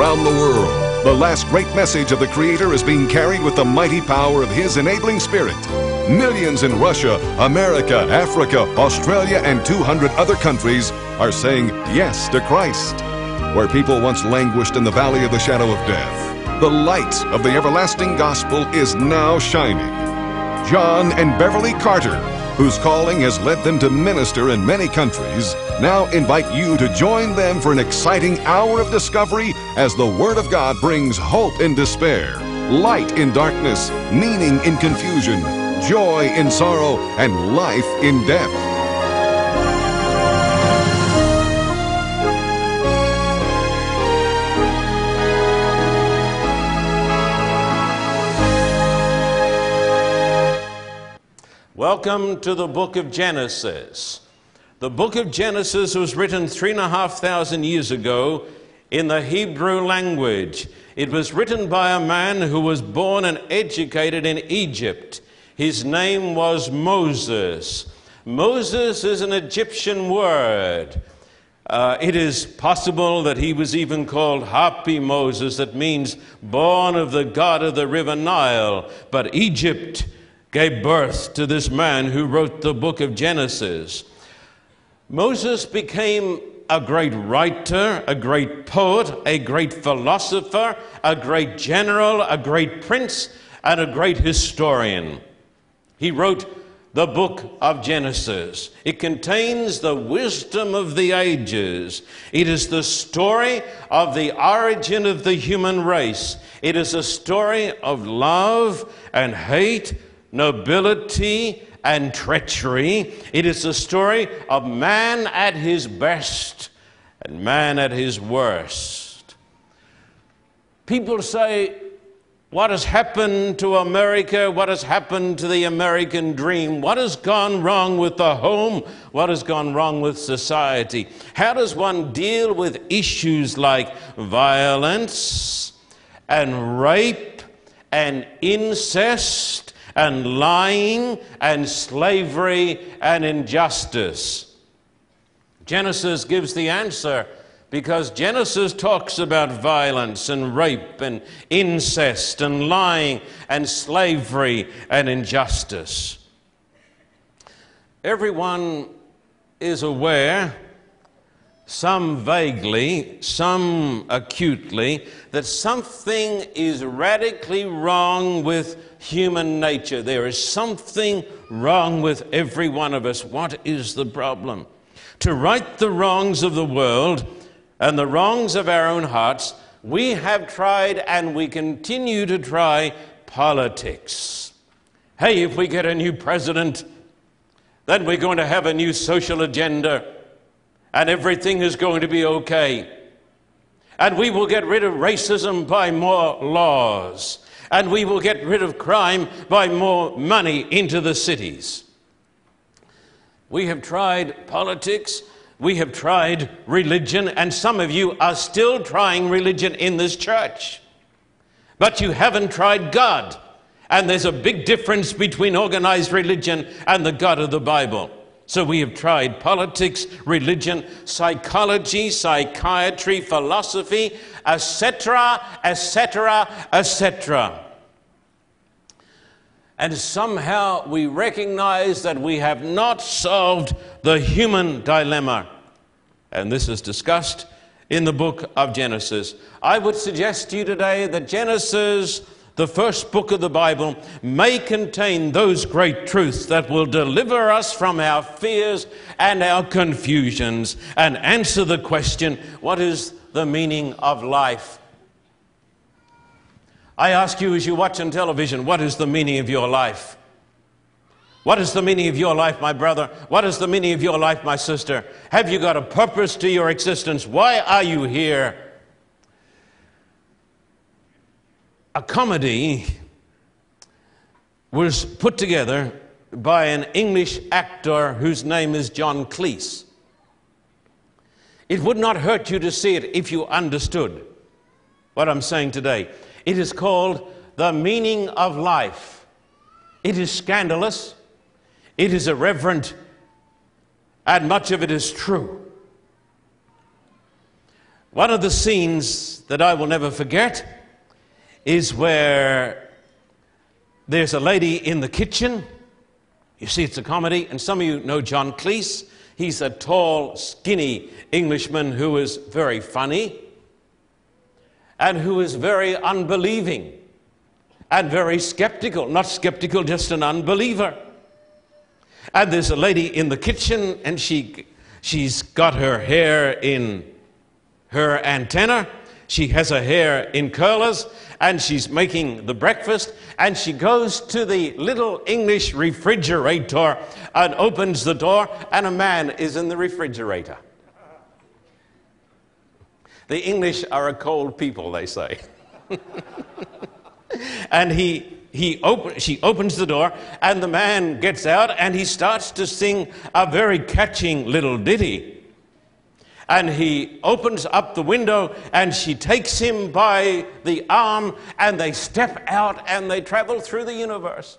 around the world. The last great message of the Creator is being carried with the mighty power of His enabling Spirit. Millions in Russia, America, Africa, Australia, and 200 other countries are saying yes to Christ. Where people once languished in the valley of the shadow of death, the light of the everlasting gospel is now shining. John and Beverly Carter, whose calling has led them to minister in many countries, now invite you to join them for an exciting hour of discovery as the Word of God brings hope in despair, light in darkness, meaning in confusion, joy in sorrow, and life in death. Welcome to the book of Genesis. The book of Genesis was written three and a half thousand years ago in the Hebrew language. It was written by a man who was born and educated in Egypt. His name was Moses. Moses is an Egyptian word. Uh, it is possible that he was even called Happy Moses, that means born of the God of the river Nile. But Egypt gave birth to this man who wrote the book of Genesis. Moses became a great writer, a great poet, a great philosopher, a great general, a great prince, and a great historian. He wrote the book of Genesis. It contains the wisdom of the ages. It is the story of the origin of the human race. It is a story of love and hate nobility, and treachery. It is the story of man at his best and man at his worst. People say, What has happened to America? What has happened to the American dream? What has gone wrong with the home? What has gone wrong with society? How does one deal with issues like violence and rape and incest and lying and slavery and injustice? Genesis gives the answer because Genesis talks about violence and rape and incest and lying and slavery and injustice. Everyone is aware, some vaguely, some acutely, that something is radically wrong with human nature. There is something wrong with every one of us. What is the problem? To right the wrongs of the world and the wrongs of our own hearts, we have tried and we continue to try politics. Hey, if we get a new president, then we're going to have a new social agenda and everything is going to be okay. And we will get rid of racism by more laws and we will get rid of crime by more money into the cities. We have tried politics, we have tried religion, and some of you are still trying religion in this church. But you haven't tried God. And there's a big difference between organized religion and the God of the Bible. So we have tried politics, religion, psychology, psychiatry, philosophy, etc., etc., etc. And somehow we recognize that we have not solved the human dilemma. And this is discussed in the book of Genesis. I would suggest to you today that Genesis, the first book of the Bible, may contain those great truths that will deliver us from our fears and our confusions and answer the question what is the meaning of life. I ask you as you watch on television, what is the meaning of your life? What is the meaning of your life, my brother? What is the meaning of your life, my sister? Have you got a purpose to your existence? Why are you here? A comedy was put together by an English actor whose name is John Cleese. It would not hurt you to see it if you understood what I'm saying today. It is called The Meaning of Life. It is scandalous, it is irreverent, and much of it is true. One of the scenes that I will never forget is where there's a lady in the kitchen. You see, it's a comedy, and some of you know John Cleese. He's a tall, skinny Englishman who is very funny and who is very unbelieving and very skeptical. Not skeptical, just an unbeliever. And there's a lady in the kitchen, and she, she's got her hair in her antenna. She has her hair in curlers, and she's making the breakfast. And she goes to the little English refrigerator and opens the door, and a man is in the refrigerator. The English are a cold people, they say. and he, he she opens the door, and the man gets out and he starts to sing a very catching little ditty. And he opens up the window and she takes him by the arm and they step out and they travel through the universe.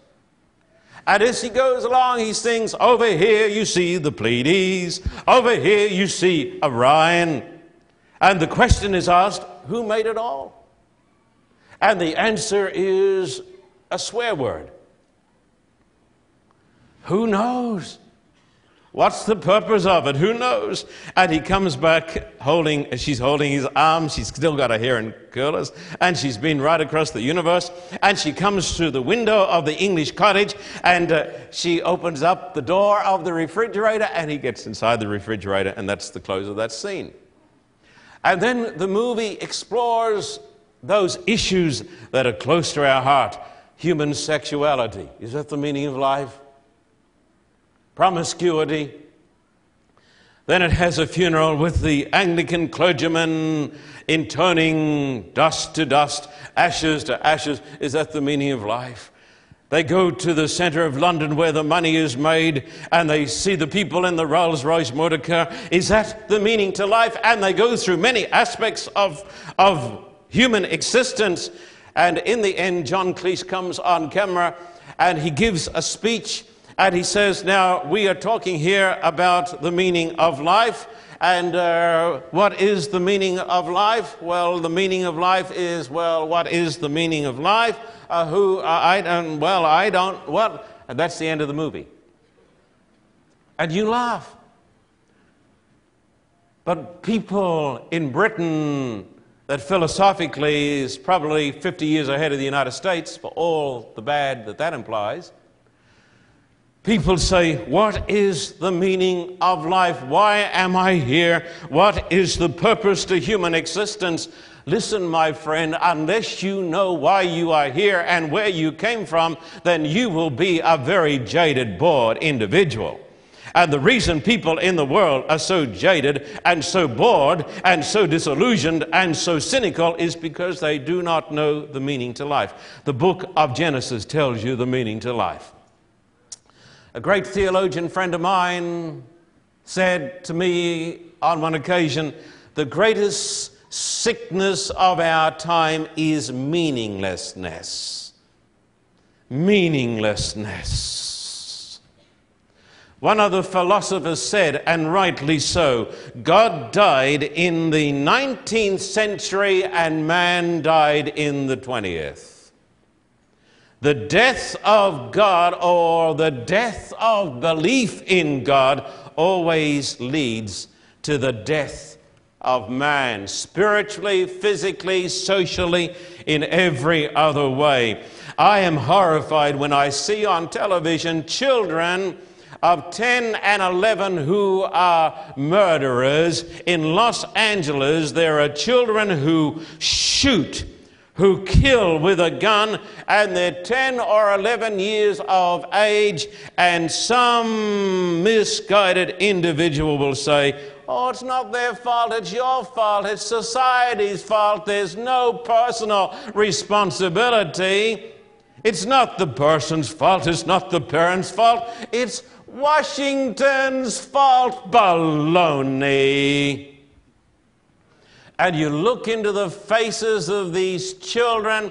And as he goes along, he sings, Over here you see the Pleiades, over here you see Orion. And the question is asked, Who made it all? And the answer is a swear word. Who knows? What's the purpose of it? Who knows? And he comes back holding, she's holding his arm. She's still got her hair in curlers. And she's been right across the universe. And she comes through the window of the English cottage and uh, she opens up the door of the refrigerator and he gets inside the refrigerator. And that's the close of that scene. And then the movie explores those issues that are close to our heart human sexuality. Is that the meaning of life? Promiscuity. Then it has a funeral with the Anglican clergyman intoning dust to dust, ashes to ashes. Is that the meaning of life? They go to the center of London where the money is made and they see the people in the Rolls Royce motor car. Is that the meaning to life? And they go through many aspects of, of human existence. And in the end, John Cleese comes on camera and he gives a speech and he says, Now, we are talking here about the meaning of life. And uh, what is the meaning of life? Well, the meaning of life is, well, what is the meaning of life? Uh, who, uh, I don't, well, I don't, what? And that's the end of the movie. And you laugh. But people in Britain that philosophically is probably 50 years ahead of the United States for all the bad that that implies. People say, What is the meaning of life? Why am I here? What is the purpose to human existence? Listen, my friend, unless you know why you are here and where you came from, then you will be a very jaded, bored individual. And the reason people in the world are so jaded and so bored and so disillusioned and so cynical is because they do not know the meaning to life. The book of Genesis tells you the meaning to life. A great theologian friend of mine said to me on one occasion, The greatest sickness of our time is meaninglessness. Meaninglessness. One of the philosophers said, and rightly so, God died in the 19th century and man died in the 20th. The death of God or the death of belief in God always leads to the death of man, spiritually, physically, socially, in every other way. I am horrified when I see on television children of 10 and 11 who are murderers. In Los Angeles, there are children who shoot, who kill with a gun, and they're 10 or 11 years of age, and some misguided individual will say, Oh, it's not their fault, it's your fault, it's society's fault. There's no personal responsibility. It's not the person's fault, it's not the parent's fault, it's Washington's fault baloney. And you look into the faces of these children,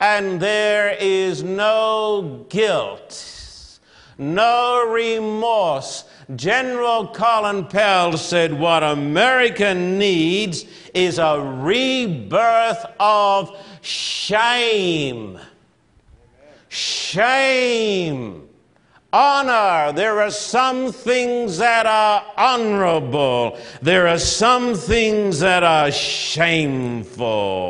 and there is no guilt, no remorse, General Colin Powell said what America needs is a rebirth of shame. Shame. Honor. There are some things that are honorable. There are some things that are shameful.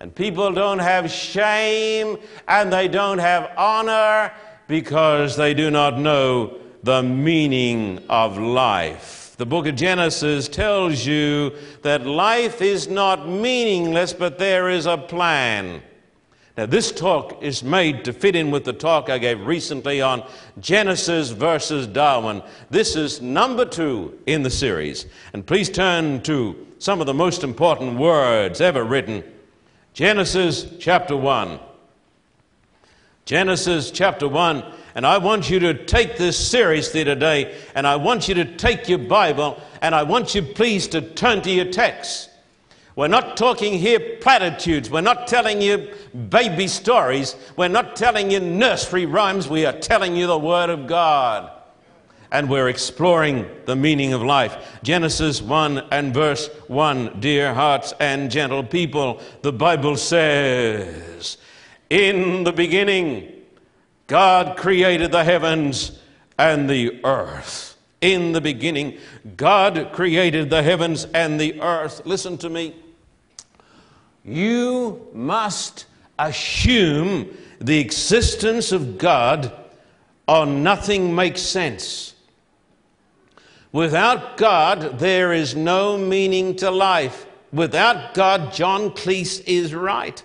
And people don't have shame and they don't have honor because they do not know the meaning of life. The book of Genesis tells you that life is not meaningless, but there is a plan. Now, this talk is made to fit in with the talk I gave recently on Genesis versus Darwin. This is number two in the series. And please turn to some of the most important words ever written Genesis chapter 1. Genesis chapter 1. And I want you to take this seriously today, and I want you to take your Bible, and I want you, please, to turn to your text. We're not talking here platitudes. We're not telling you baby stories. We're not telling you nursery rhymes. We are telling you the Word of God. And we're exploring the meaning of life. Genesis 1 and verse 1 Dear hearts and gentle people, the Bible says, In the beginning, God created the heavens and the earth. In the beginning, God created the heavens and the earth. Listen to me you must assume the existence of God or nothing makes sense. Without God, there is no meaning to life. Without God, John Cleese is right.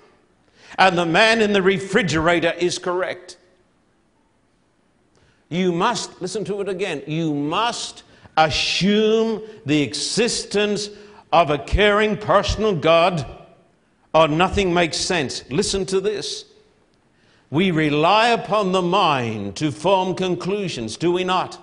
And the man in the refrigerator is correct. You must, listen to it again, you must assume the existence of a caring personal God or nothing makes sense. Listen to this. We rely upon the mind to form conclusions, do we not?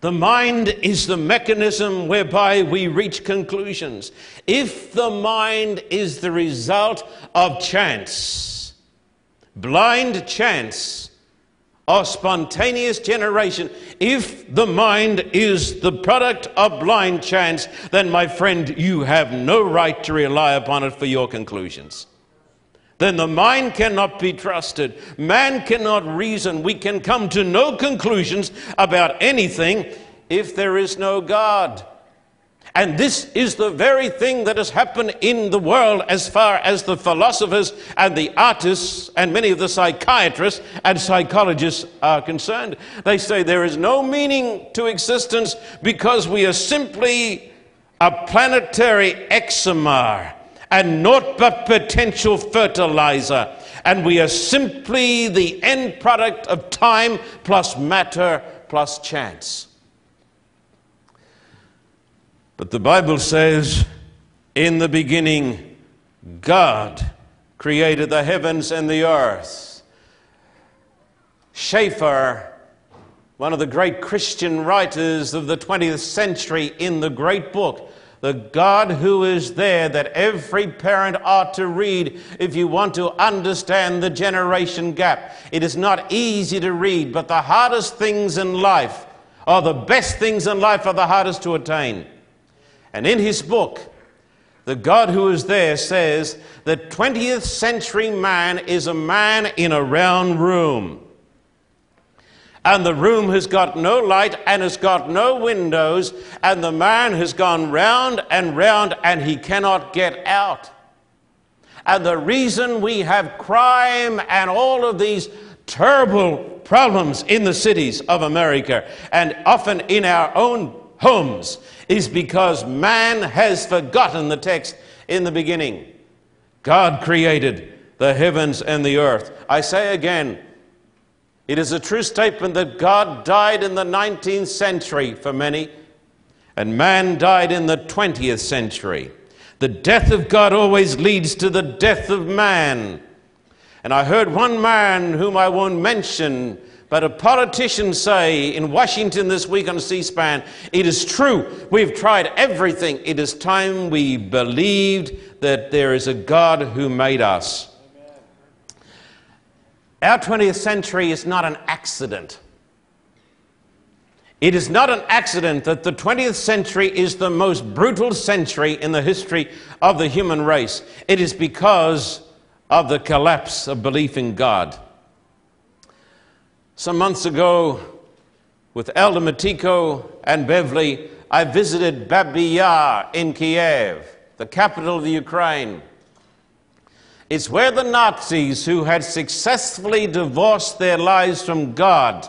The mind is the mechanism whereby we reach conclusions. If the mind is the result of chance, blind chance, or spontaneous generation, if the mind is the product of blind chance, then, my friend, you have no right to rely upon it for your conclusions. Then the mind cannot be trusted. Man cannot reason. We can come to no conclusions about anything if there is no God. And this is the very thing that has happened in the world as far as the philosophers and the artists and many of the psychiatrists and psychologists are concerned. They say there is no meaning to existence because we are simply a planetary ExoMar and not but potential fertilizer. And we are simply the end product of time plus matter plus chance. But the Bible says, in the beginning, God created the heavens and the earth. Schaeffer, one of the great Christian writers of the 20th century, in the great book, The God Who Is There, that every parent ought to read if you want to understand the generation gap. It is not easy to read, but the hardest things in life, are the best things in life, are the hardest to attain. And in his book, the God who is there says that 20th century man is a man in a round room. And the room has got no light and has got no windows, and the man has gone round and round and he cannot get out. And the reason we have crime and all of these terrible problems in the cities of America and often in our own homes is because man has forgotten the text in the beginning. God created the heavens and the earth. I say again, it is a true statement that God died in the 19th century for many, and man died in the 20th century. The death of God always leads to the death of man. And I heard one man whom I won't mention but a politician say in Washington this week on C SPAN, it is true, we've tried everything. It is time we believed that there is a God who made us. Our 20th century is not an accident. It is not an accident that the 20th century is the most brutal century in the history of the human race. It is because of the collapse of belief in God. Some months ago, with Elder Matiko and Beverly, I visited Babi Yar in Kiev, the capital of the Ukraine. It's where the Nazis, who had successfully divorced their lives from God,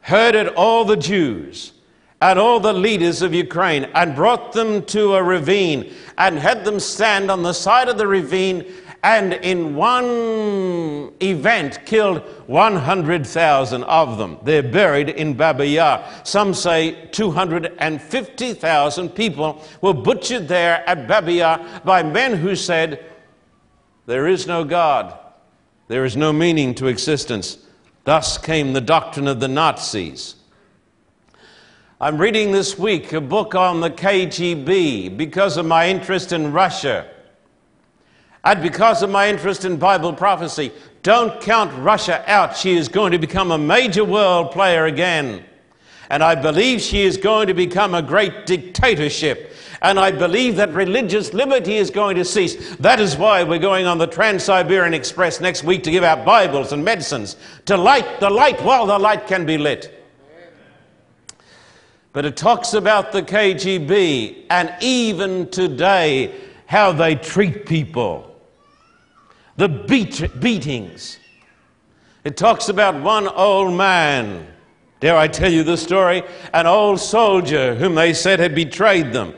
herded all the Jews and all the leaders of Ukraine and brought them to a ravine and had them stand on the side of the ravine and in one event killed 100,000 of them. They're buried in Babi Yar. Some say 250,000 people were butchered there at Babi Yar by men who said, There is no God, there is no meaning to existence. Thus came the doctrine of the Nazis. I'm reading this week a book on the KGB because of my interest in Russia and because of my interest in Bible prophecy. Don't count Russia out. She is going to become a major world player again. And I believe she is going to become a great dictatorship. And I believe that religious liberty is going to cease. That is why we're going on the Trans Siberian Express next week to give out Bibles and medicines to light the light while the light can be lit. But it talks about the KGB and even today how they treat people, the beat- beatings. It talks about one old man. Dare I tell you the story? An old soldier whom they said had betrayed them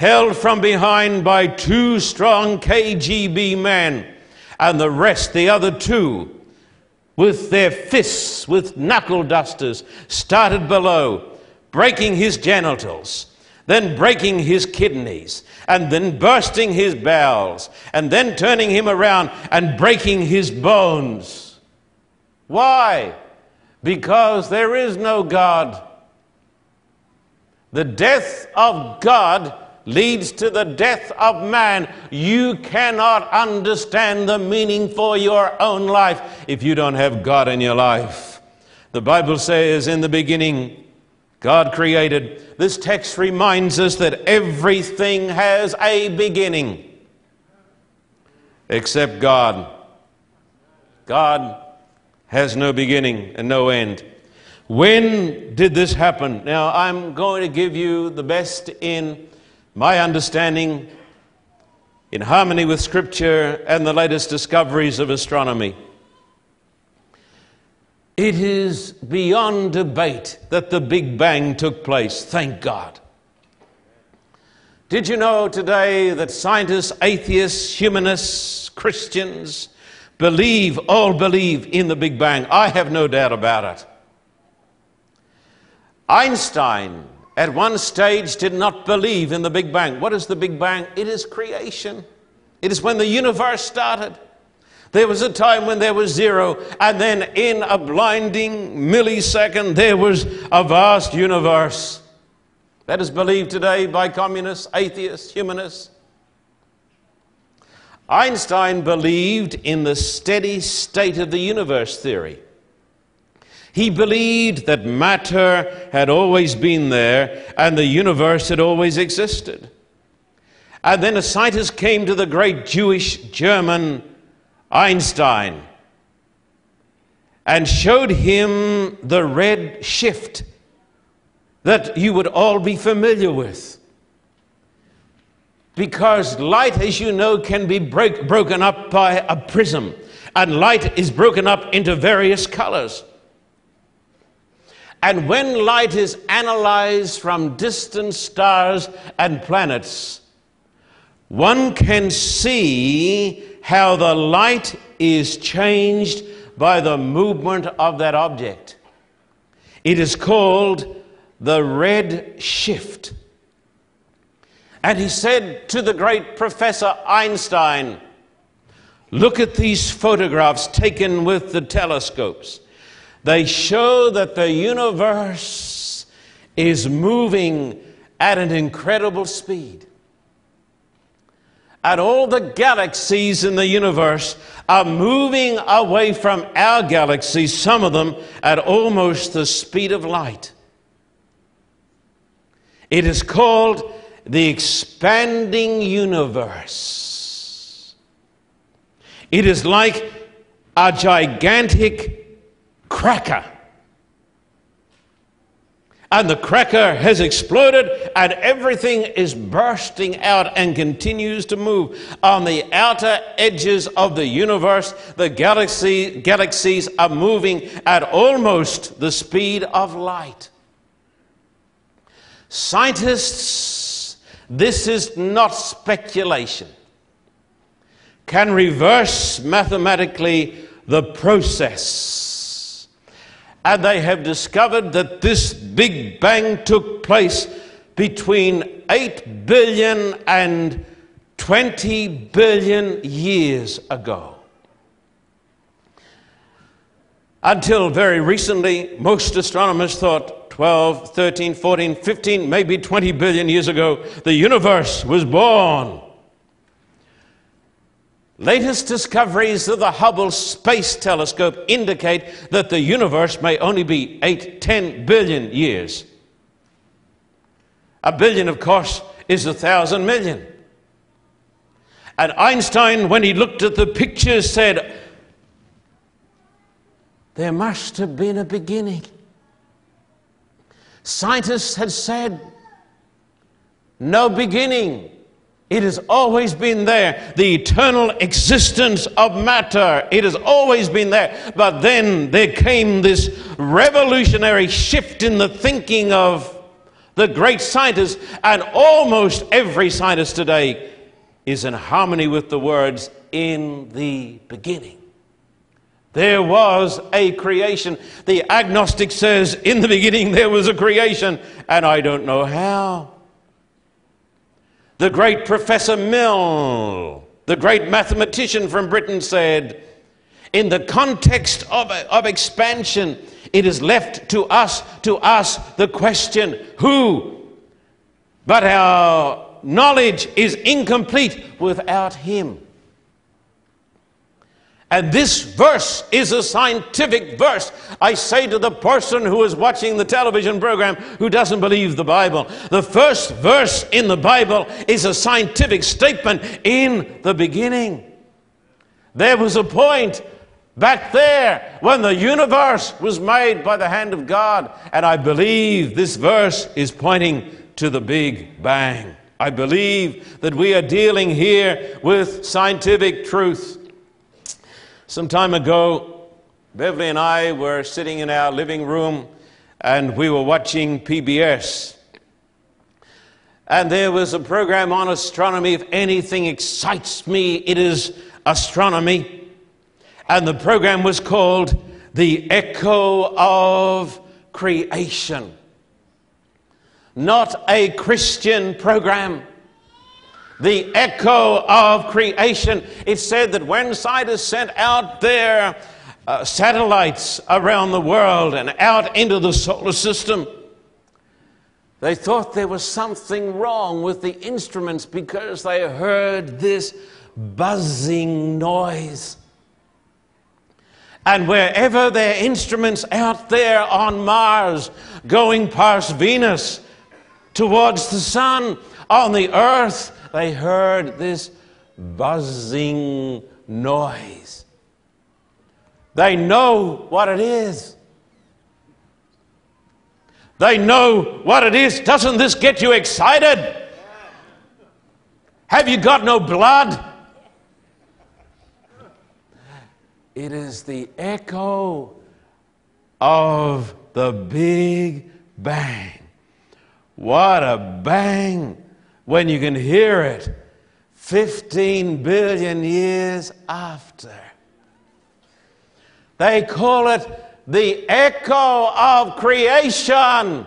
held from behind by two strong KGB men, and the rest, the other two, with their fists, with knuckle dusters, started below, breaking his genitals, then breaking his kidneys, and then bursting his bowels, and then turning him around and breaking his bones. Why? Because there is no God. The death of God leads to the death of man. You cannot understand the meaning for your own life if you don't have God in your life. The Bible says, In the beginning, God created. This text reminds us that everything has a beginning except God. God has no beginning and no end. When did this happen? Now, I'm going to give you the best in my understanding in harmony with Scripture and the latest discoveries of astronomy. It is beyond debate that the Big Bang took place, thank God. Did you know today that scientists, atheists, humanists, Christians believe, all believe in the Big Bang? I have no doubt about it. Einstein, at one stage, did not believe in the Big Bang. What is the Big Bang? It is creation, it is when the universe started. There was a time when there was zero, and then in a blinding millisecond, there was a vast universe. That is believed today by communists, atheists, humanists. Einstein believed in the steady state of the universe theory. He believed that matter had always been there and the universe had always existed. And then a scientist came to the great Jewish German Einstein and showed him the red shift that you would all be familiar with. Because light, as you know, can be break, broken up by a prism, and light is broken up into various colors. And when light is analyzed from distant stars and planets, one can see how the light is changed by the movement of that object. It is called the red shift. And he said to the great Professor Einstein, Look at these photographs taken with the telescopes. They show that the universe is moving at an incredible speed. And all the galaxies in the universe are moving away from our galaxy, some of them at almost the speed of light. It is called the expanding universe. It is like a gigantic cracker and the cracker has exploded, and everything is bursting out and continues to move. On the outer edges of the universe, the galaxy, galaxies are moving at almost the speed of light. Scientists, this is not speculation, can reverse mathematically the process and they have discovered that this Big Bang took place between 8 billion and 20 billion years ago. Until very recently, most astronomers thought 12, 13, 14, 15, maybe 20 billion years ago, the universe was born. Latest discoveries of the Hubble Space Telescope indicate that the universe may only be 8, 10 billion years. A billion, of course, is a thousand million. And Einstein, when he looked at the pictures, said, There must have been a beginning. Scientists had said, No beginning. It has always been there. The eternal existence of matter. It has always been there. But then there came this revolutionary shift in the thinking of the great scientists, and almost every scientist today is in harmony with the words, in the beginning. There was a creation. The agnostic says, in the beginning there was a creation, and I don't know how. The great Professor Milne, the great mathematician from Britain, said, in the context of, of expansion, it is left to us to ask the question, who? But our knowledge is incomplete without him. And this verse is a scientific verse. I say to the person who is watching the television program who doesn't believe the Bible, the first verse in the Bible is a scientific statement in the beginning. There was a point back there when the universe was made by the hand of God, and I believe this verse is pointing to the Big Bang. I believe that we are dealing here with scientific truth. Some time ago, Beverly and I were sitting in our living room and we were watching PBS. And there was a program on astronomy. If anything excites me, it is astronomy. And the program was called The Echo of Creation. Not a Christian program the echo of creation. It said that when scientists sent out their uh, satellites around the world and out into the solar system, they thought there was something wrong with the instruments because they heard this buzzing noise. And wherever their instruments out there on Mars, going past Venus, towards the sun, on the earth, they heard this buzzing noise. They know what it is. They know what it is. Doesn't this get you excited? Have you got no blood? It is the echo of the Big Bang. What a bang! When you can hear it 15 billion years after. They call it the echo of creation.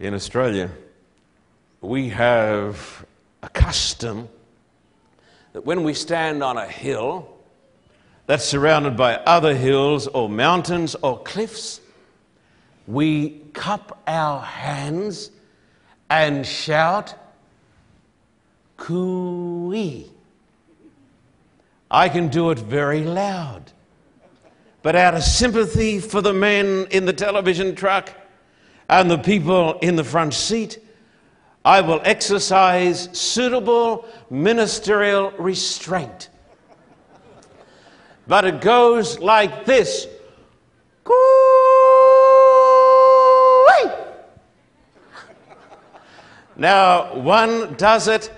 In Australia, we have a custom that when we stand on a hill that's surrounded by other hills or mountains or cliffs, we cup our hands and shout, Cooey. I can do it very loud. But out of sympathy for the men in the television truck and the people in the front seat, I will exercise suitable ministerial restraint. But it goes like this Coo-ee. Now, one does it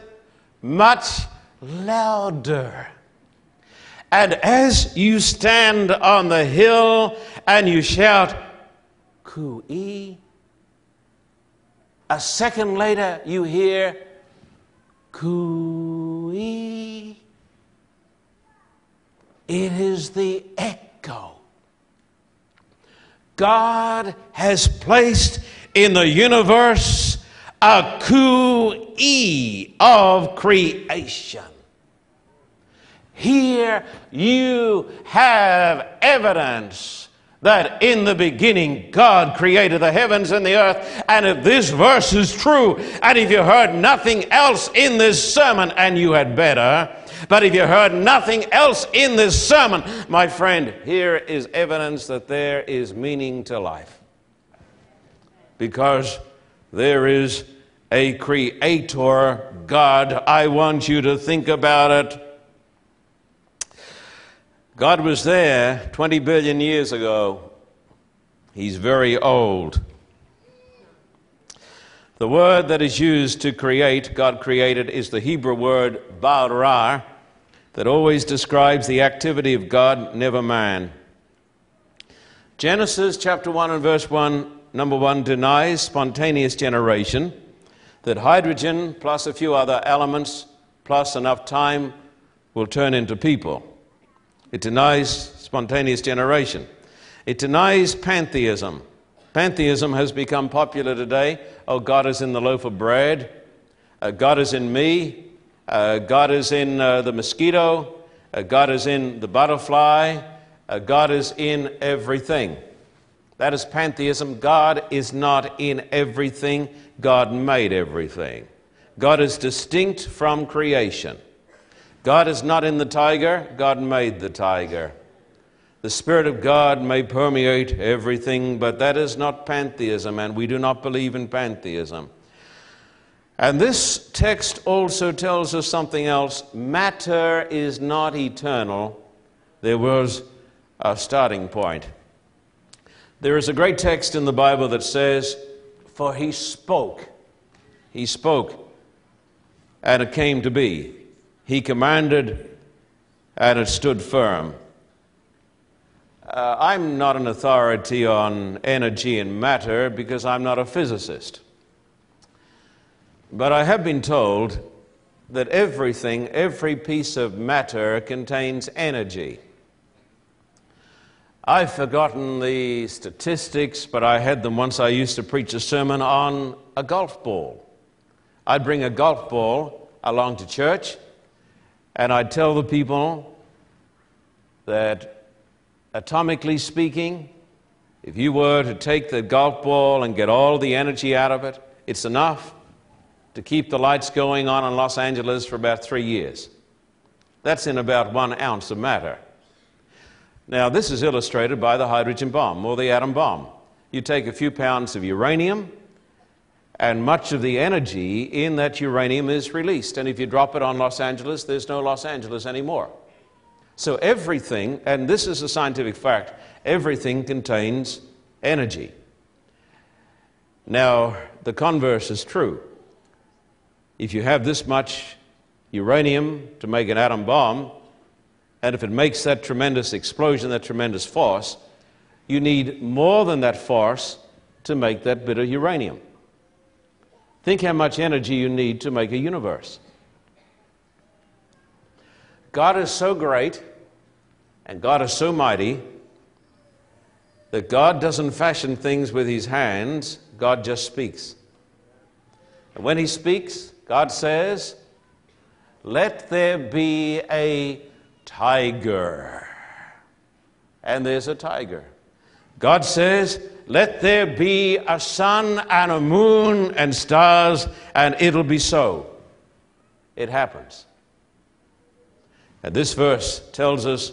much louder. And as you stand on the hill and you shout, Coo-ee, a second later you hear, Coo-ee. It is the echo. God has placed in the universe a coo-ee of creation. Here you have evidence that in the beginning God created the heavens and the earth. And if this verse is true, and if you heard nothing else in this sermon, and you had better, but if you heard nothing else in this sermon, my friend, here is evidence that there is meaning to life. Because there is a creator God. I want you to think about it. God was there 20 billion years ago. He's very old. The word that is used to create, God created, is the Hebrew word bara, that always describes the activity of God, never man. Genesis chapter 1 and verse 1, number 1, denies spontaneous generation, that hydrogen plus a few other elements plus enough time will turn into people. It denies spontaneous generation. It denies pantheism. Pantheism has become popular today. Oh, God is in the loaf of bread. Uh, God is in me. Uh, God is in uh, the mosquito. Uh, God is in the butterfly. Uh, God is in everything. That is pantheism. God is not in everything. God made everything. God is distinct from creation. God is not in the tiger. God made the tiger. The Spirit of God may permeate everything, but that is not pantheism, and we do not believe in pantheism. And this text also tells us something else. Matter is not eternal. There was a starting point. There is a great text in the Bible that says, For he spoke. He spoke, and it came to be. He commanded, and it stood firm. Uh, I'm not an authority on energy and matter because I'm not a physicist. But I have been told that everything, every piece of matter contains energy. I've forgotten the statistics, but I had them once. I used to preach a sermon on a golf ball. I'd bring a golf ball along to church, and I'd tell the people that, atomically speaking, if you were to take the golf ball and get all the energy out of it, it's enough to keep the lights going on in Los Angeles for about three years. That's in about one ounce of matter. Now, this is illustrated by the hydrogen bomb or the atom bomb. You take a few pounds of uranium, and much of the energy in that uranium is released. And if you drop it on Los Angeles, there's no Los Angeles anymore. So, everything, and this is a scientific fact, everything contains energy. Now, the converse is true if you have this much uranium to make an atom bomb, and if it makes that tremendous explosion, that tremendous force, you need more than that force to make that bit of uranium. Think how much energy you need to make a universe. God is so great and God is so mighty that God doesn't fashion things with his hands, God just speaks. And when he speaks, God says, Let there be a tiger. And there's a tiger. God says, Let there be a sun and a moon and stars, and it'll be so. It happens. And this verse tells us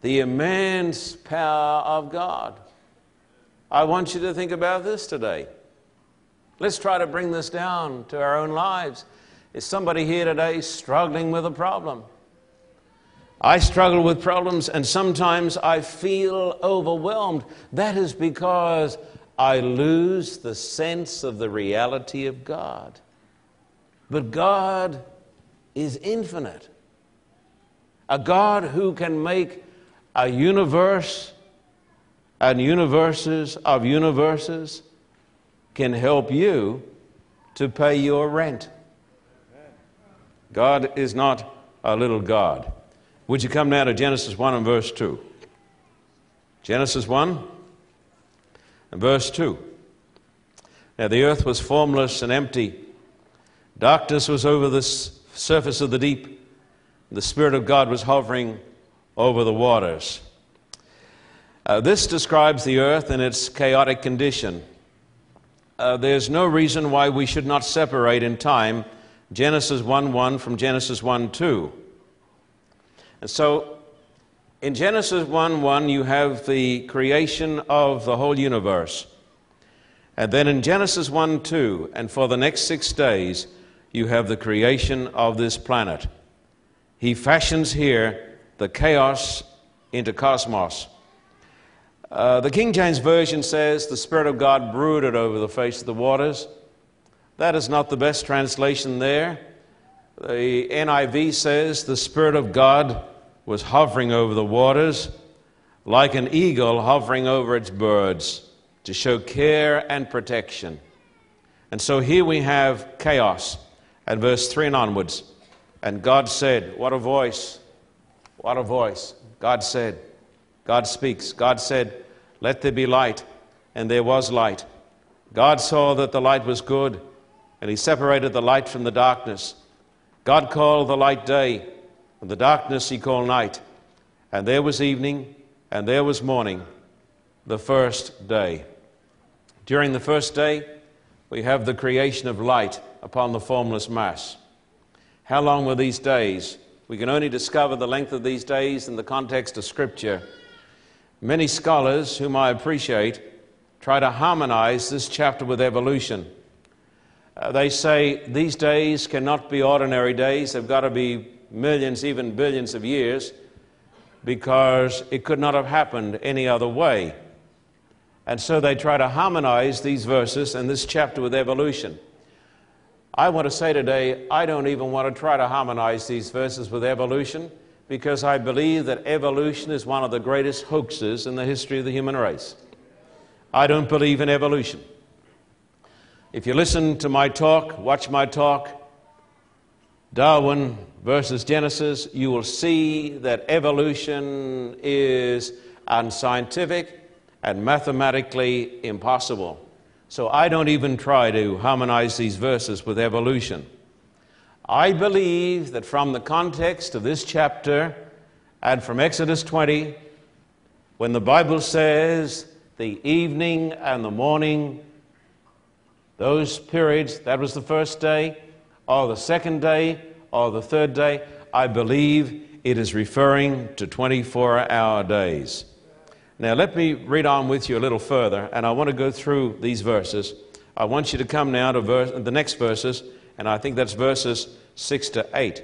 the immense power of God. I want you to think about this today. Let's try to bring this down to our own lives. Is somebody here today struggling with a problem? I struggle with problems and sometimes I feel overwhelmed. That is because I lose the sense of the reality of God. But God is infinite. A God who can make a universe and universes of universes can help you to pay your rent. God is not a little God. Would you come now to Genesis 1 and verse 2? Genesis 1 and verse 2. Now the earth was formless and empty. Darkness was over the surface of the deep. The Spirit of God was hovering over the waters. Uh, this describes the earth in its chaotic condition. Uh, there's no reason why we should not separate in time Genesis 1 1 from Genesis 1 2. And so in Genesis 1 1, you have the creation of the whole universe. And then in Genesis 1 2, and for the next six days, you have the creation of this planet. He fashions here the chaos into cosmos. Uh, the King James Version says the Spirit of God brooded over the face of the waters. That is not the best translation there. The NIV says the Spirit of God was hovering over the waters like an eagle hovering over its birds to show care and protection. And so here we have chaos at verse 3 and onwards. And God said, What a voice! What a voice! God said, God speaks. God said, Let there be light. And there was light. God saw that the light was good, and He separated the light from the darkness. God called the light day, and the darkness He called night. And there was evening, and there was morning, the first day. During the first day, we have the creation of light upon the formless mass. How long were these days? We can only discover the length of these days in the context of Scripture. Many scholars, whom I appreciate, try to harmonize this chapter with evolution. Uh, they say these days cannot be ordinary days, they've got to be millions, even billions of years, because it could not have happened any other way. And so they try to harmonize these verses and this chapter with evolution. I want to say today, I don't even want to try to harmonize these verses with evolution because I believe that evolution is one of the greatest hoaxes in the history of the human race. I don't believe in evolution. If you listen to my talk, watch my talk, Darwin versus Genesis, you will see that evolution is unscientific and mathematically impossible. So I don't even try to harmonize these verses with evolution. I believe that from the context of this chapter and from Exodus 20, when the Bible says the evening and the morning, those periods, that was the first day, or the second day, or the third day, I believe it is referring to 24 hour days. Now, let me read on with you a little further, and I want to go through these verses. I want you to come now to verse, the next verses, and I think that's verses 6 to 8.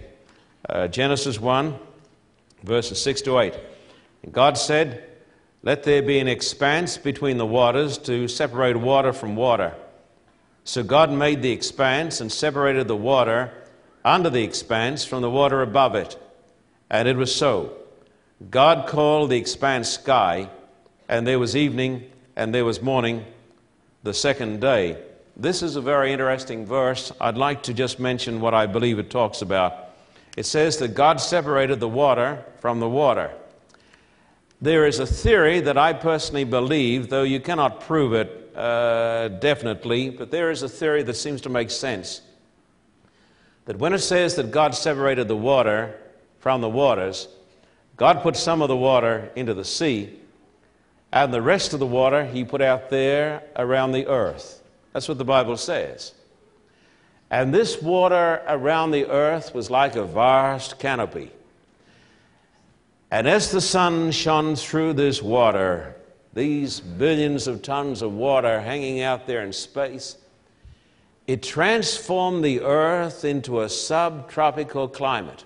Uh, Genesis 1, verses 6 to 8. And God said, Let there be an expanse between the waters to separate water from water. So God made the expanse and separated the water under the expanse from the water above it. And it was so. God called the expanse sky and there was evening, and there was morning the second day. This is a very interesting verse. I'd like to just mention what I believe it talks about. It says that God separated the water from the water. There is a theory that I personally believe, though you cannot prove it uh, definitely, but there is a theory that seems to make sense. That when it says that God separated the water from the waters, God put some of the water into the sea and the rest of the water he put out there around the earth. That's what the Bible says. And this water around the earth was like a vast canopy. And as the sun shone through this water, these billions of tons of water hanging out there in space, it transformed the earth into a subtropical climate.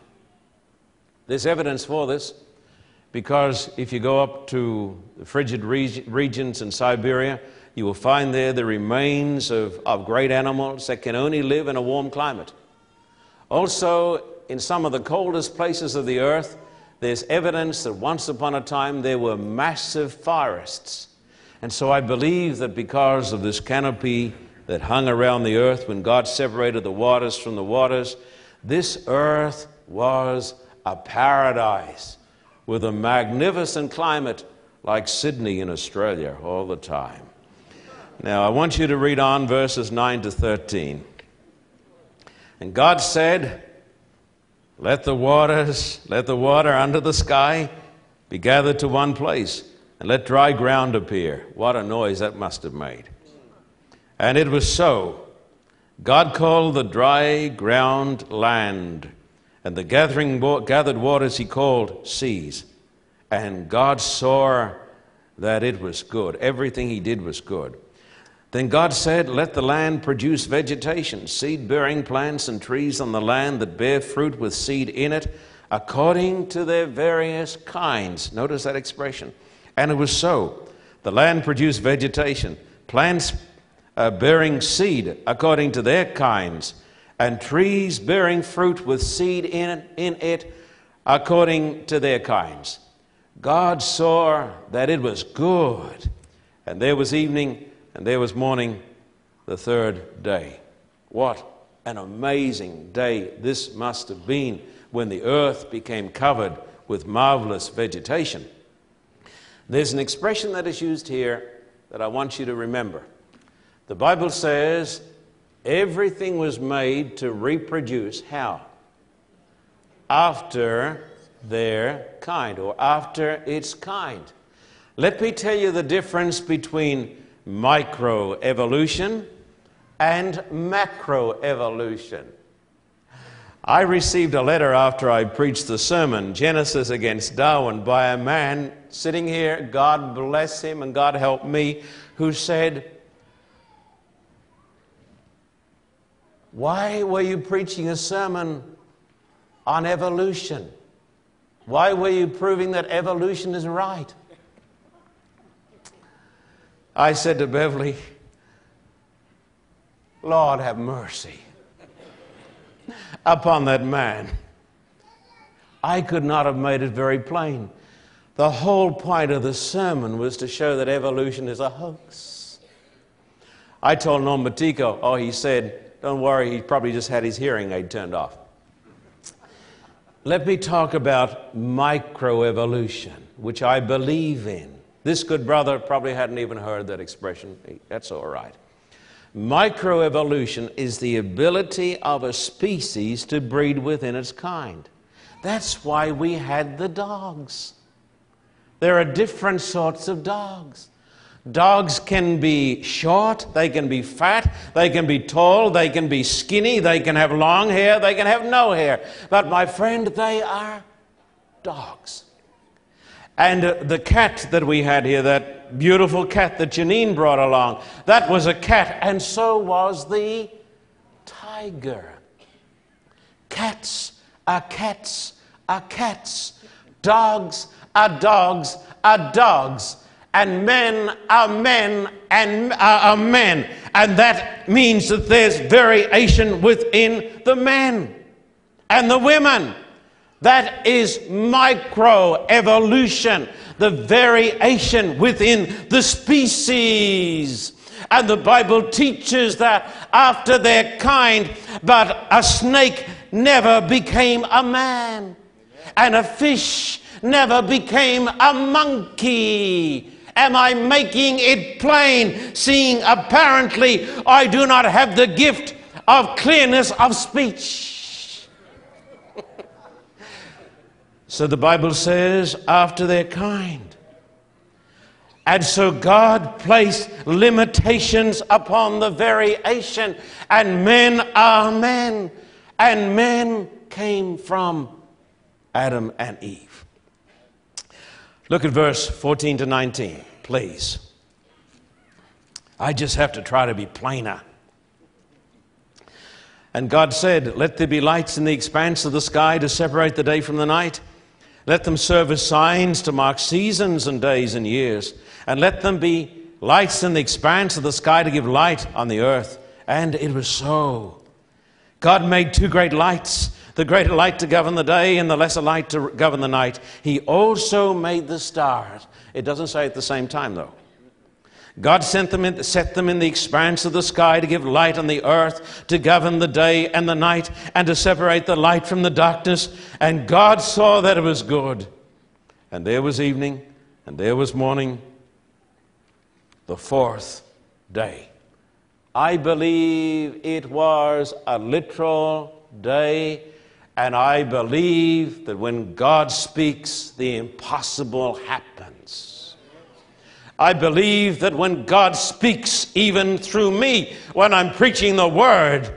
There's evidence for this because if you go up to the frigid regions in Siberia, you will find there the remains of, of great animals that can only live in a warm climate. Also, in some of the coldest places of the earth, there's evidence that once upon a time there were massive forests. And so I believe that because of this canopy that hung around the earth when God separated the waters from the waters, this earth was a paradise with a magnificent climate like Sydney in Australia all the time. Now, I want you to read on verses 9 to 13. And God said, Let the waters, let the water under the sky be gathered to one place, and let dry ground appear. What a noise that must have made. And it was so. God called the dry ground land, and the gathering, gathered waters he called seas. And God saw that it was good. Everything he did was good. Then God said, Let the land produce vegetation, seed bearing plants and trees on the land that bear fruit with seed in it, according to their various kinds. Notice that expression. And it was so. The land produced vegetation, plants uh, bearing seed according to their kinds, and trees bearing fruit with seed in it, in it according to their kinds. God saw that it was good, and there was evening and there was morning the third day. What an amazing day this must have been when the earth became covered with marvelous vegetation. There's an expression that is used here that I want you to remember. The Bible says everything was made to reproduce how? After their kind or after its kind. Let me tell you the difference between microevolution and macroevolution. I received a letter after I preached the sermon, Genesis Against Darwin, by a man sitting here, God bless him and God help me, who said, Why were you preaching a sermon on evolution? Why were you proving that evolution is right? I said to Beverly, Lord, have mercy upon that man. I could not have made it very plain. The whole point of the sermon was to show that evolution is a hoax. I told Norm Matico, oh, he said, don't worry, he probably just had his hearing aid turned off. Let me talk about microevolution, which I believe in. This good brother probably hadn't even heard that expression. That's all right. Microevolution is the ability of a species to breed within its kind. That's why we had the dogs. There are different sorts of dogs. Dogs can be short, they can be fat, they can be tall, they can be skinny, they can have long hair, they can have no hair. But my friend, they are dogs. And uh, the cat that we had here, that beautiful cat that Janine brought along, that was a cat, and so was the tiger. Cats are cats are cats. Dogs are dogs are dogs. And men are men and are men. And that means that there's variation within the men and the women. That is microevolution, the variation within the species. And the Bible teaches that after their kind, but a snake never became a man, and a fish never became a monkey. Am I making it plain, seeing apparently I do not have the gift of clearness of speech? So the Bible says, after their kind. And so God placed limitations upon the variation, and men are men, and men came from Adam and Eve. Look at verse 14 to 19, please. I just have to try to be plainer. And God said, Let there be lights in the expanse of the sky to separate the day from the night. Let them serve as signs to mark seasons and days and years. And let them be lights in the expanse of the sky to give light on the earth. And it was so. God made two great lights the greater light to govern the day and the lesser light to govern the night. He also made the stars. It doesn't say at the same time, though. God sent them in, set them in the expanse of the sky to give light on the earth, to govern the day and the night, and to separate the light from the darkness. And God saw that it was good. And there was evening, and there was morning, the fourth day. I believe it was a literal day, and I believe that when God speaks, the impossible happens. I believe that when God speaks, even through me, when I'm preaching the Word,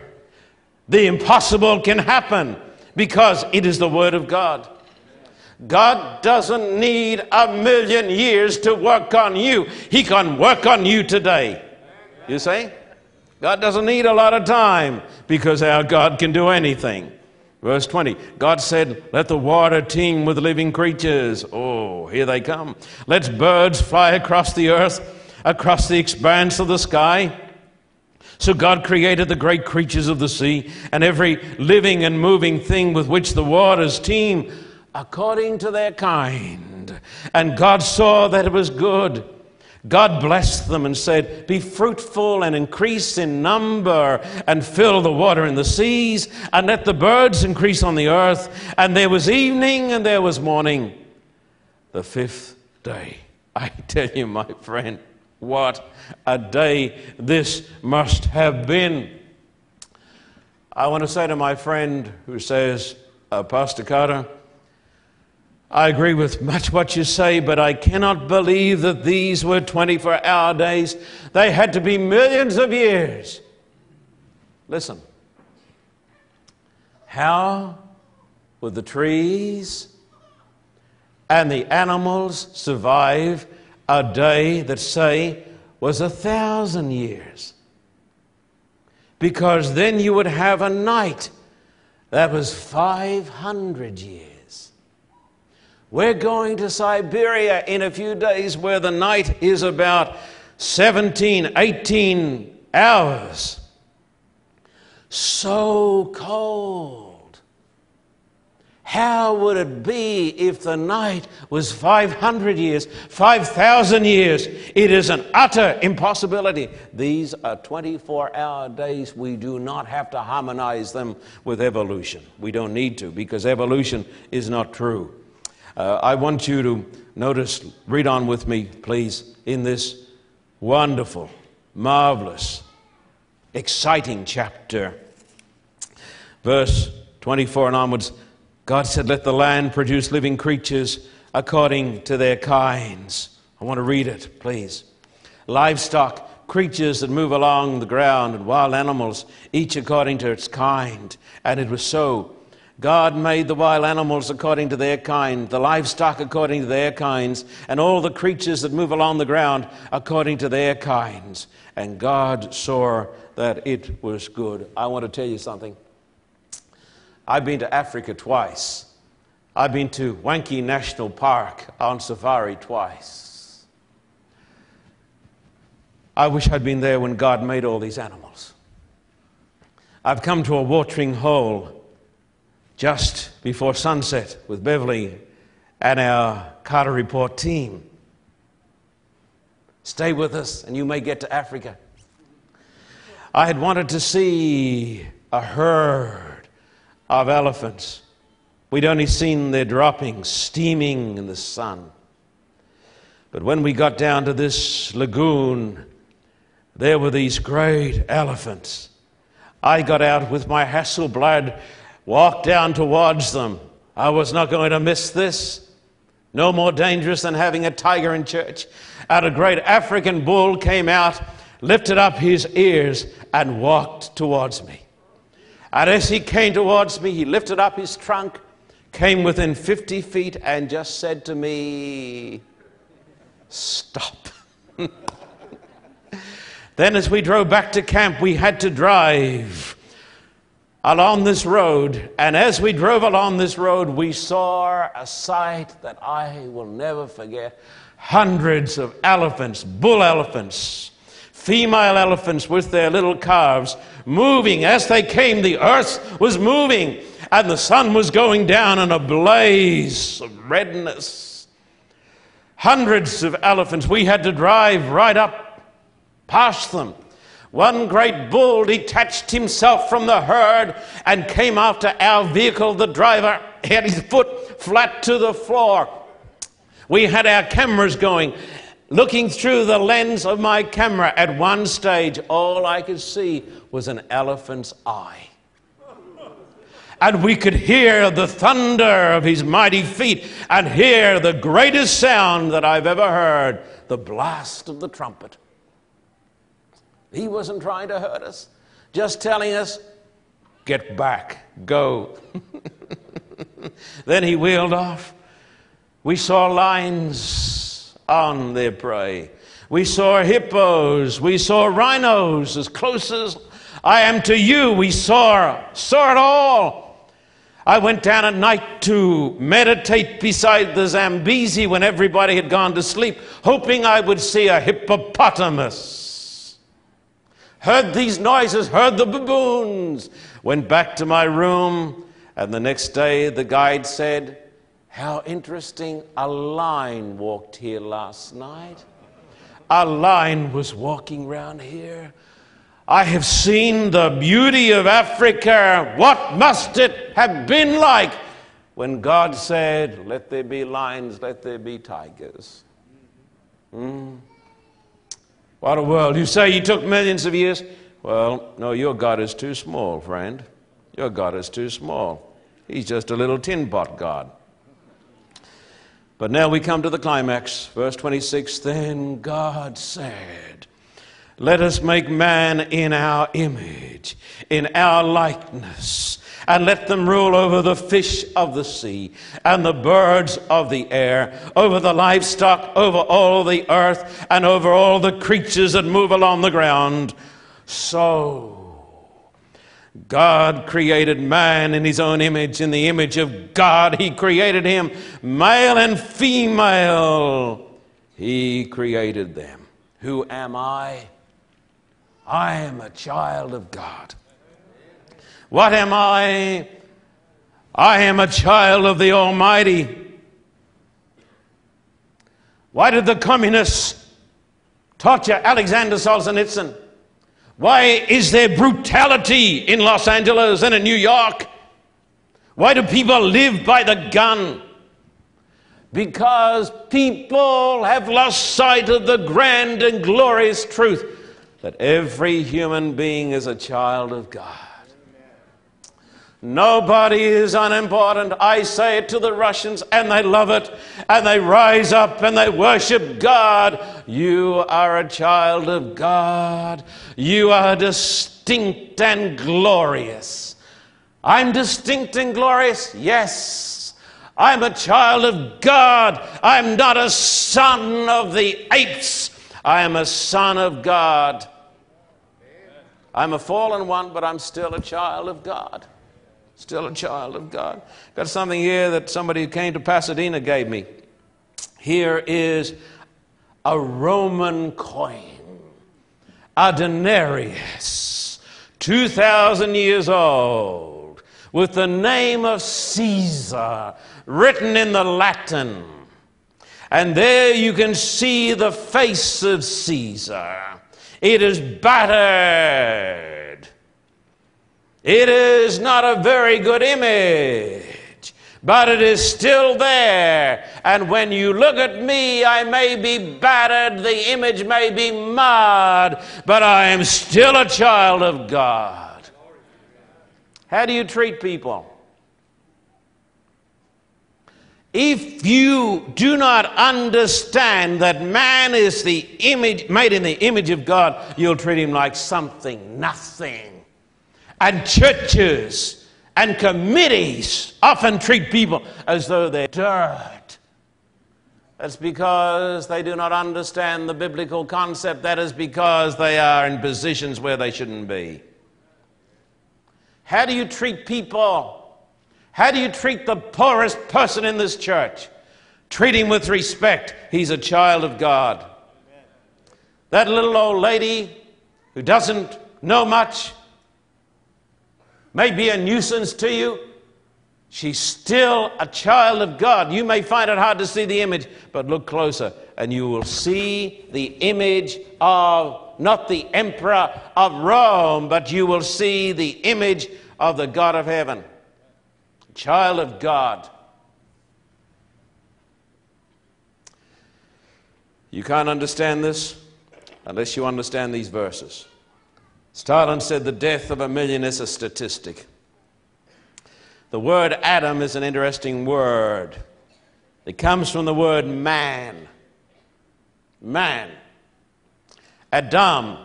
the impossible can happen because it is the Word of God. God doesn't need a million years to work on you, He can work on you today. You see? God doesn't need a lot of time because our God can do anything. Verse 20 God said, Let the water teem with living creatures. Oh, here they come. Let birds fly across the earth, across the expanse of the sky. So God created the great creatures of the sea and every living and moving thing with which the waters teem according to their kind. And God saw that it was good. God blessed them and said, Be fruitful and increase in number and fill the water in the seas and let the birds increase on the earth. And there was evening and there was morning, the fifth day. I tell you, my friend, what a day this must have been. I want to say to my friend who says, uh, Pastor Carter, I agree with much what you say, but I cannot believe that these were 24 hour days. They had to be millions of years. Listen. How would the trees and the animals survive a day that, say, was a thousand years? Because then you would have a night that was 500 years. We're going to Siberia in a few days where the night is about 17, 18 hours. So cold. How would it be if the night was 500 years, 5,000 years? It is an utter impossibility. These are 24 hour days. We do not have to harmonize them with evolution. We don't need to because evolution is not true. Uh, I want you to notice, read on with me, please, in this wonderful, marvelous, exciting chapter. Verse 24 and onwards God said, Let the land produce living creatures according to their kinds. I want to read it, please. Livestock, creatures that move along the ground, and wild animals, each according to its kind. And it was so. God made the wild animals according to their kind, the livestock according to their kinds, and all the creatures that move along the ground according to their kinds. And God saw that it was good. I want to tell you something. I've been to Africa twice. I've been to Hwange National Park on safari twice. I wish I'd been there when God made all these animals. I've come to a watering hole just before sunset with Beverly and our Carter Report team. Stay with us, and you may get to Africa. I had wanted to see a herd of elephants. We'd only seen their droppings steaming in the sun. But when we got down to this lagoon, there were these great elephants. I got out with my Hasselblad walked down towards them. I was not going to miss this. No more dangerous than having a tiger in church. And a great African bull came out, lifted up his ears, and walked towards me. And as he came towards me, he lifted up his trunk, came within 50 feet, and just said to me, Stop. then, as we drove back to camp, we had to drive along this road. And as we drove along this road, we saw a sight that I will never forget hundreds of elephants, bull elephants, female elephants with their little calves moving. As they came, the earth was moving, and the sun was going down in a blaze of redness. Hundreds of elephants. We had to drive right up past them. One great bull detached himself from the herd and came after our vehicle. The driver had his foot flat to the floor. We had our cameras going. Looking through the lens of my camera, at one stage, all I could see was an elephant's eye. And we could hear the thunder of his mighty feet and hear the greatest sound that I've ever heard the blast of the trumpet. He wasn't trying to hurt us, just telling us, get back, go. then he wheeled off. We saw lions on their prey. We saw hippos. We saw rhinos as close as I am to you. We saw, saw it all. I went down at night to meditate beside the Zambezi when everybody had gone to sleep, hoping I would see a hippopotamus heard these noises, heard the baboons, went back to my room, and the next day the guide said, How interesting, a lion walked here last night. A lion was walking round here. I have seen the beauty of Africa. What must it have been like when God said, Let there be lions, let there be tigers? Hmm. What a world. You say he took millions of years? Well, no, your God is too small, friend. Your God is too small. He's just a little tin pot God. But now we come to the climax. Verse 26 Then God said, Let us make man in our image, in our likeness and let them rule over the fish of the sea and the birds of the air, over the livestock, over all the earth, and over all the creatures that move along the ground. So, God created man in his own image. In the image of God, he created him. Male and female, he created them. Who am I? I am a child of God. What am I? I am a child of the Almighty. Why did the communists torture Alexander Solzhenitsyn? Why is there brutality in Los Angeles and in New York? Why do people live by the gun? Because people have lost sight of the grand and glorious truth that every human being is a child of God. Nobody is unimportant. I say it to the Russians, and they love it, and they rise up and they worship God. You are a child of God. You are distinct and glorious. I'm distinct and glorious? Yes. I'm a child of God. I'm not a son of the apes. I am a son of God. I'm a fallen one, but I'm still a child of God. Still a child of God. Got something here that somebody who came to Pasadena gave me. Here is a Roman coin, a denarius, 2,000 years old, with the name of Caesar written in the Latin. And there you can see the face of Caesar. It is battered it is not a very good image, but it is still there. And when you look at me, I may be battered, the image may be marred, but I am still a child of God. How do you treat people? If you do not understand that man is the image, made in the image of God, you'll treat him like something, nothing. And churches and committees often treat people as though they're dirt. That's because they do not understand the biblical concept. That is because they are in positions where they shouldn't be. How do you treat people? How do you treat the poorest person in this church? Treat him with respect. He's a child of God. That little old lady who doesn't know much may be a nuisance to you. She's still a child of God. You may find it hard to see the image, but look closer and you will see the image of not the emperor of Rome, but you will see the image of the God of heaven child of God. You can't understand this unless you understand these verses. Stalin said the death of a million is a statistic. The word Adam is an interesting word. It comes from the word man. Man. Adam.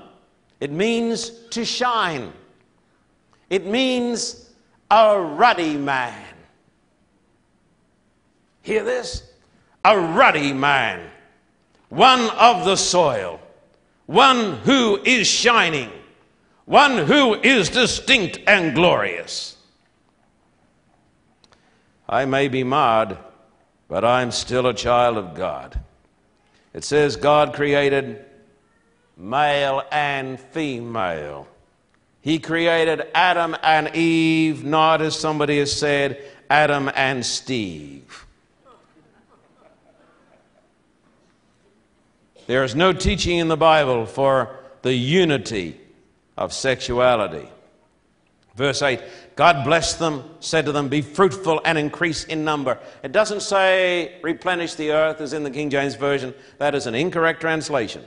It means to shine. It means a ruddy man. Hear this? A ruddy man, one of the soil, one who is shining, one who is distinct and glorious. I may be marred, but I'm still a child of God. It says God created male and female. He created Adam and Eve, not as somebody has said, Adam and Steve. There is no teaching in the Bible for the unity of sexuality. Verse 8 God blessed them, said to them, Be fruitful and increase in number. It doesn't say replenish the earth as in the King James Version. That is an incorrect translation.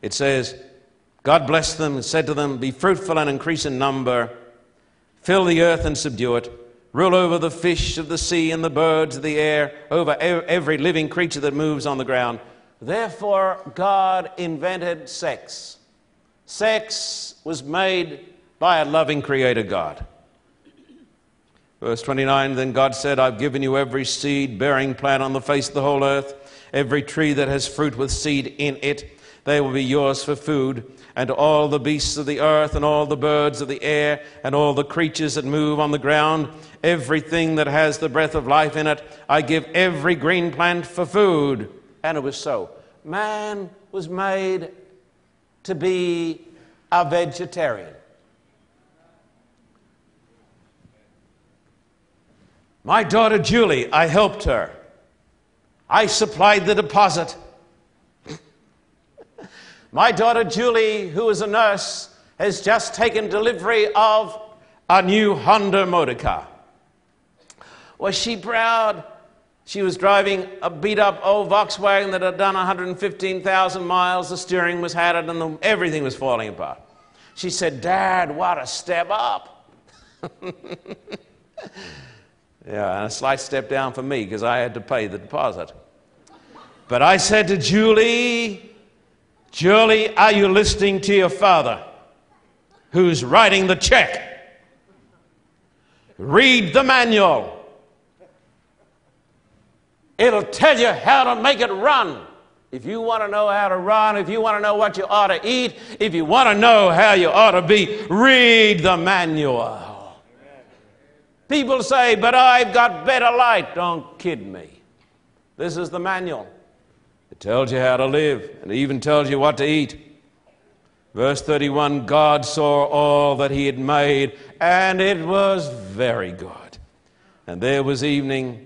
It says, God blessed them and said to them, Be fruitful and increase in number, fill the earth and subdue it, rule over the fish of the sea and the birds of the air, over every living creature that moves on the ground. Therefore, God invented sex. Sex was made by a loving Creator God. Verse 29 Then God said, I've given you every seed bearing plant on the face of the whole earth, every tree that has fruit with seed in it. They will be yours for food and all the beasts of the earth, and all the birds of the air, and all the creatures that move on the ground, everything that has the breath of life in it. I give every green plant for food. And it was so. Man was made to be a vegetarian. My daughter Julie, I helped her. I supplied the deposit. My daughter Julie, who is a nurse, has just taken delivery of a new Honda motor car. Was she proud? She was driving a beat up old Volkswagen that had done 115,000 miles. The steering was hatted and the, everything was falling apart. She said, Dad, what a step up. yeah, and a slight step down for me because I had to pay the deposit. But I said to Julie, Julie, are you listening to your father who's writing the check? Read the manual. It'll tell you how to make it run. If you want to know how to run, if you want to know what you ought to eat, if you want to know how you ought to be, read the manual. People say, but I've got better light. Don't kid me. This is the manual. It tells you how to live, and it even tells you what to eat. Verse 31 God saw all that he had made, and it was very good. And there was evening,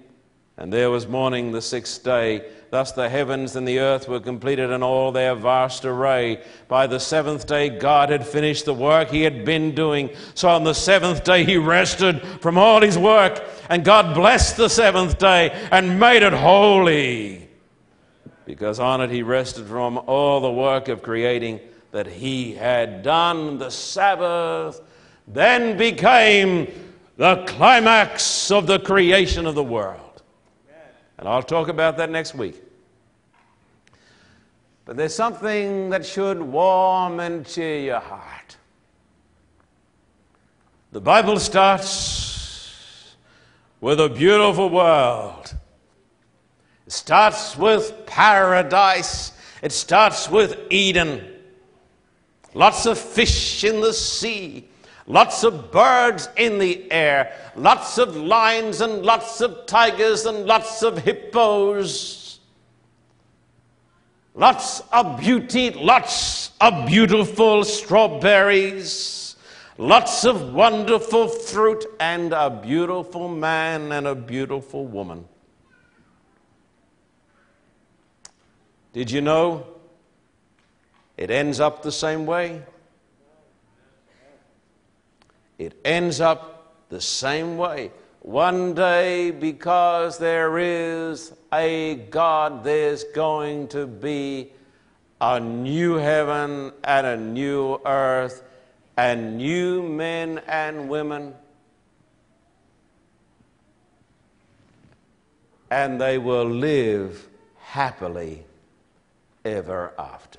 and there was morning the sixth day. Thus the heavens and the earth were completed in all their vast array. By the seventh day, God had finished the work he had been doing. So on the seventh day, he rested from all his work, and God blessed the seventh day and made it holy because on it he rested from all the work of creating that he had done. The Sabbath then became the climax of the creation of the world. And I'll talk about that next week. But there's something that should warm and cheer your heart. The Bible starts with a beautiful world. It starts with paradise. It starts with Eden. Lots of fish in the sea. Lots of birds in the air. Lots of lions and lots of tigers and lots of hippos. Lots of beauty, lots of beautiful strawberries. Lots of wonderful fruit and a beautiful man and a beautiful woman. Did you know it ends up the same way? It ends up the same way. One day, because there is a God, there's going to be a new heaven and a new earth and new men and women. And they will live happily ever after.